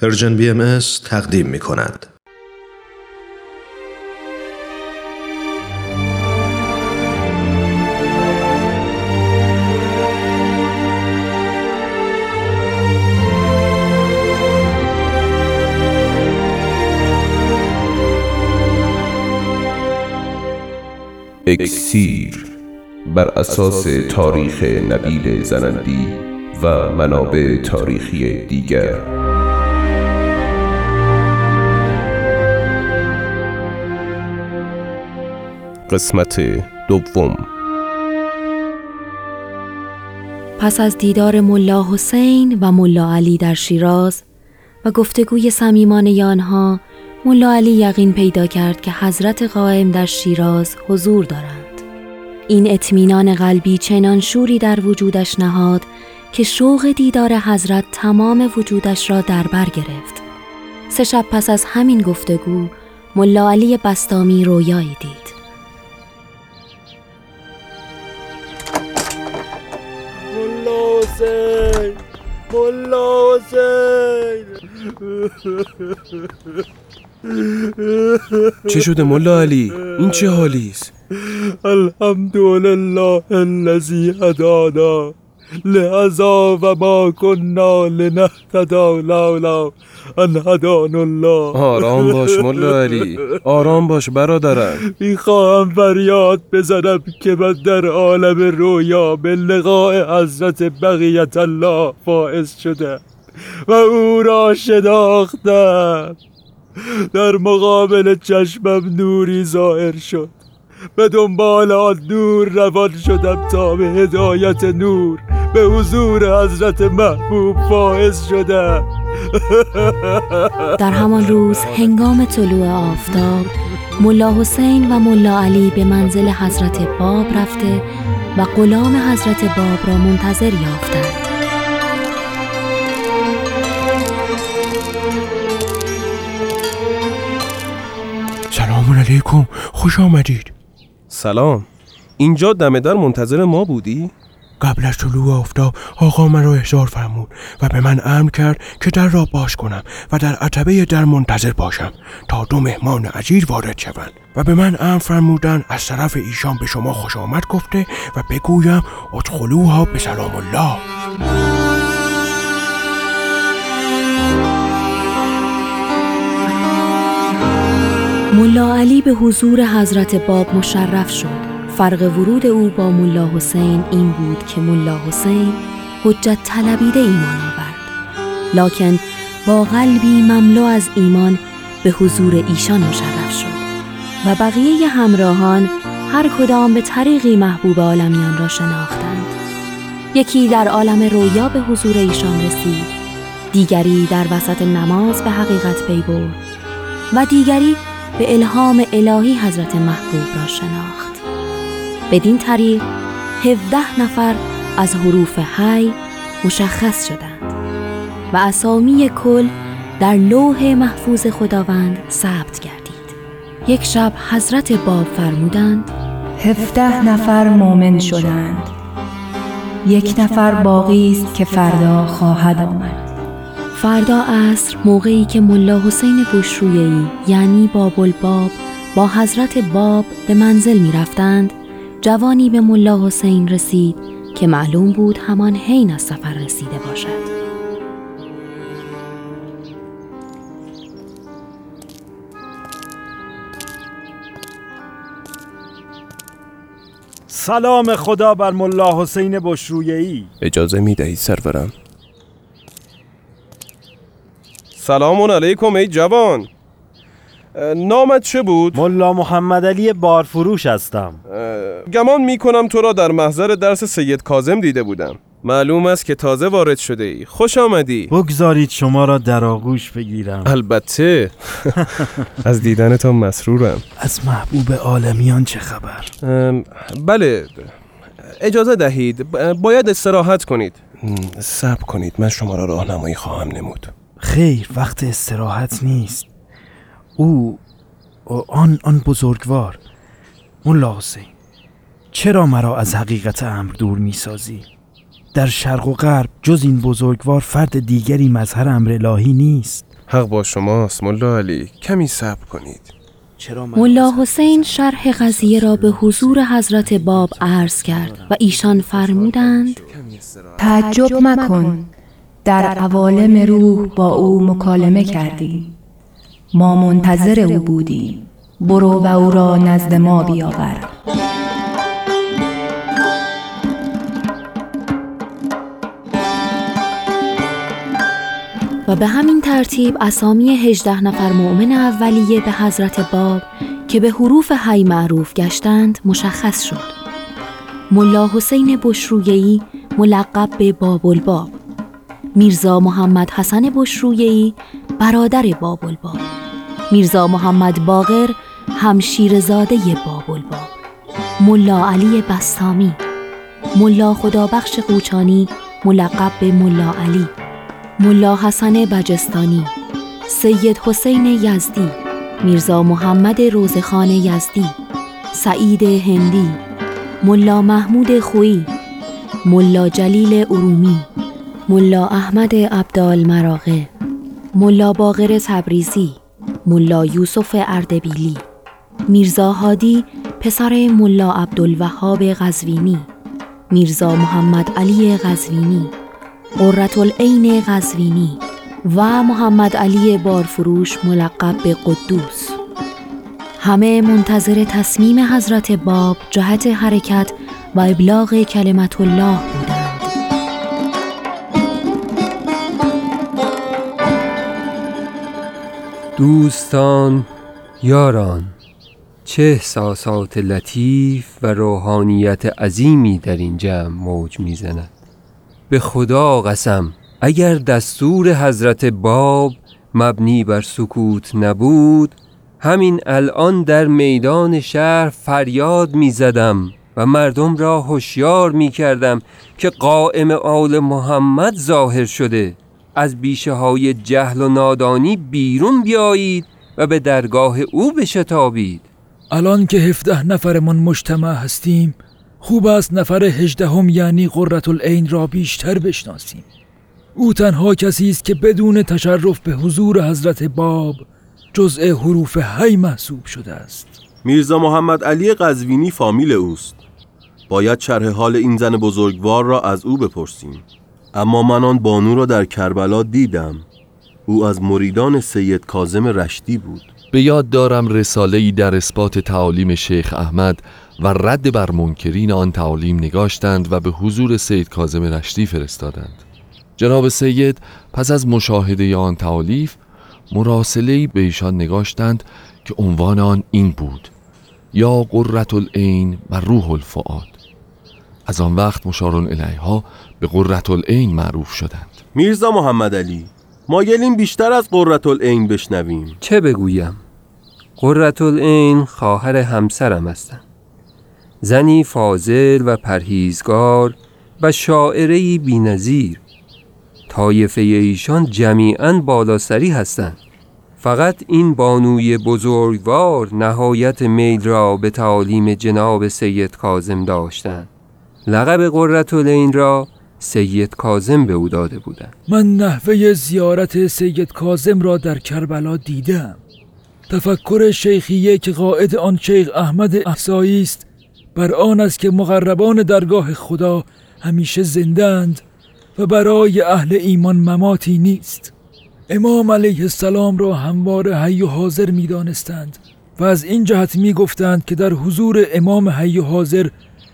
Persian BMS تقدیم می کند. اکسیر بر اساس تاریخ نبیل زرندی و منابع تاریخی دیگر قسمت دوم. پس از دیدار ملا حسین و ملا علی در شیراز و گفتگوی صمیمانه آنها ملا علی یقین پیدا کرد که حضرت قائم در شیراز حضور دارند. این اطمینان قلبی چنان شوری در وجودش نهاد که شوق دیدار حضرت تمام وجودش را در بر گرفت. سه شب پس از همین گفتگو ملا علی بستامی رویایی دید. چه شده ملا علی؟ این چه حالی است؟ الحمدلله الذی هدانا لهذا و ما کنا لنهتدا لولا ان هدان الله آرام باش ملا علی آرام باش برادرم می‌خواهم فریاد بزنم که من در عالم رویا به لقاء حضرت بقیت الله فائز شده و او را شناختم. در مقابل چشمم نوری ظاهر شد. به دنبال آن نور روان شدم تا به هدایت نور. به حضور حضرت محبوب فائز شدم. در همان روز هنگام طلوع آفتاب ملا حسین و ملا علی به منزل حضرت باب رفته و غلام حضرت باب را منتظر یافتند. علیکم خوش آمدید. سلام. اینجا دم در منتظر ما بودی؟ قبل از طلوع آفتاب آقا من را احضار فرمود و به من امر کرد که در را باز کنم و در عتبه در منتظر باشم تا دو مهمان عزیز وارد شوند و به من امر فرمودن از طرف ایشان به شما خوش آمد گفته و بگویم ادخلوها به سلام الله. ملا علی به حضور حضرت باب مشرف شد. فرق ورود او با ملا حسین این بود که ملا حسین حجت طلبیده ایمان آورد. لکن با قلبی مملو از ایمان به حضور ایشان مشرف شد و بقیه همراهان هر کدام به طریقی محبوب عالمیان را شناختند. یکی در عالم رویا به حضور ایشان رسید دیگری در وسط نماز به حقیقت پی برد و دیگری به الهام الهی حضرت محبوب را شناخت. بدین طریق 17 نفر از حروف حی مشخص شدند و اسامی کل در لوح محفوظ خداوند ثبت گردید. یک شب حضرت باب فرمودند هفده نفر مؤمن شدند. یک نفر باقی است که فردا خواهد آمد. فردا عصر موقعی که ملا حسین بشرویهی یعنی باب الباب با حضرت باب به منزل می رفتند جوانی به ملا حسین رسید که معلوم بود همان حین از سفر رسیده باشد. سلام خدا بر ملا حسین بشرویهی اجازه می دهید سرورم؟ سلام علیکم ای جوان. نامت چه بود؟ ملا محمد علی بارفروش هستم. گمان می کنم تو را در محضر درس سید کازم دیده بودم. معلوم است که تازه وارد شده ای. خوش آمدی. بگذارید شما را در آغوش بگیرم. البته. از دیدنتان مسرورم. از محبوب عالمیان چه خبر؟ بله. اجازه دهید. باید استراحت کنید. صبر کنید. من شما را راهنمایی خواهم نمود. خیر وقت استراحت نیست. او آن آن بزرگوار ملا حسین چرا مرا از حقیقت امر دور می‌سازی؟ در شرق و غرب جز این بزرگوار فرد دیگری مظهر امر الهی نیست. حق با شماست ملا علی کمی صبر کنید. ملا حسین شرح قضیه را به حضور حضرت باب عرض کرد و ایشان فرمودند تعجب مکن. در عوالم روح با او مکالمه کردی ما منتظر او بودیم. برو و او را نزد ما بیاور. و به همین ترتیب اسامی هجده نفر مؤمن اولیه به حضرت باب که به حروف حی معروف گشتند مشخص شد. ملا حسین بشرویهی ملقب به باب الباب میرزا محمد حسن بشرویهی برادر باب الباب میرزا محمد باقر همشیرزاده باب الباب ملا علی بستامی. ملا خدابخش قوچانی ملقب به ملا علی. ملا حسن بجستانی. سید حسین یزدی. میرزا محمد روزخان یزدی. سعید هندی. ملا محمود خویی ملا جلیل ارومی. ملا احمد عبدال مراغه ملا باقر تبریزی ملا یوسف اردبیلی میرزا هادی پسر ملا عبدالوهاب غزوینی میرزا محمد علی غزوینی قررت العین غزوینی و محمد علی بارفروش ملقب به قدوس. همه منتظر تصمیم حضرت باب جهت حرکت و ابلاغ کلمت الله بودند دوستان یاران چه احساسات لطیف و روحانیت عظیمی در این جمع موج می‌زند. به خدا قسم اگر دستور حضرت باب مبنی بر سکوت نبود همین الان در میدان شهر فریاد می زدم و مردم را هوشیار می کردم که قائم آل محمد ظاهر شده. از بیشه های جهل و نادانی بیرون بیایید و به درگاه او بشتابید. الان که هفده نفرمان مجتمع هستیم خوب است نفر هجدهم یعنی قررت العین را بیشتر بشناسیم. او تنها کسی است که بدون تشرف به حضور حضرت باب جزء حروف هی محسوب شده است. میرزا محمد علی قزوینی فامیل اوست. باید شرح حال این زن بزرگوار را از او بپرسیم. اما من آن بانو را در کربلا دیدم. او از مریدان سید کازم رشدی بود. به یاد دارم رساله ای در اثبات تعالیم شیخ احمد و رد بر منکرین آن تعالیم نگاشتند و به حضور سید کازم رشدی فرستادند. جناب سید پس از مشاهده آن تعالیف مراسله به ایشان نگاشتند که عنوان آن این بود یا قررت العین و روح الفعاد از آن وقت مشارون الیها به قررت العین معروف شدند. میرزا محمد علی مایلیم بیشتر از قررت العین بشنویم. چه بگویم؟ قررت العین خواهر همسرم هستند. زنی فاضل و پرهیزگار و شاعری بینظیر. طایفه ایشان جمیعا بالاسری هستند. فقط این بانوی بزرگوار نهایت میل را به تعالیم جناب سید کازم داشتند. لقب قررت العین را سید کازم به او داده بودند. من نحوه زیارت سید کازم را در کربلا دیدم. تفکر شیخیه که قائد آن شیخ احمد احسایی است بر آن است که مقربان درگاه خدا همیشه زندند و برای اهل ایمان مماتی نیست. امام علیه السلام را هموار حی و حاضر می دانستند و از این جهت می گفتند که در حضور امام حی و حاضر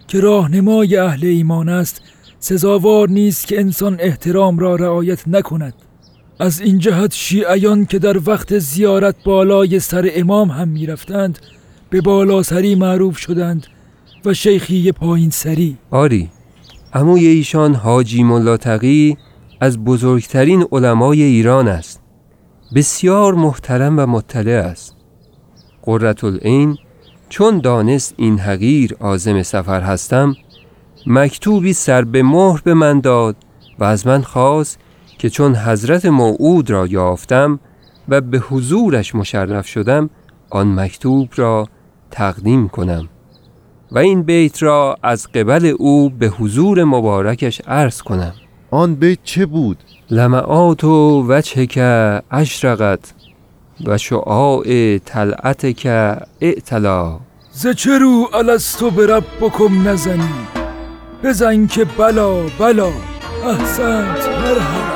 که راهنمای اهل ایمان است سزاوار نیست که انسان احترام را رعایت نکند. از این جهت شیعیان که در وقت زیارت بالای سر امام هم می رفتند به بالا سری معروف شدند و شیخی پایین سری. آری عموی ایشان حاجی ملا تقی از بزرگترین علمای ایران است. بسیار محترم و مطلع است. قررت العین چون دانست این حقیر آزم سفر هستم مکتوبی سر به مهر به من داد و از من خواست که چون حضرت موعود را یافتم و به حضورش مشرف شدم آن مکتوب را تقدیم کنم و این بیت را از قبل او به حضور مبارکش عرض کنم آن بیت چه بود؟ لمعات و وجهک اشرقت و شعاع طلعتک اعتلا. ز چه رو الستو به ربکم نزنی. بزن که بلا بلا. احسنت مرحبا.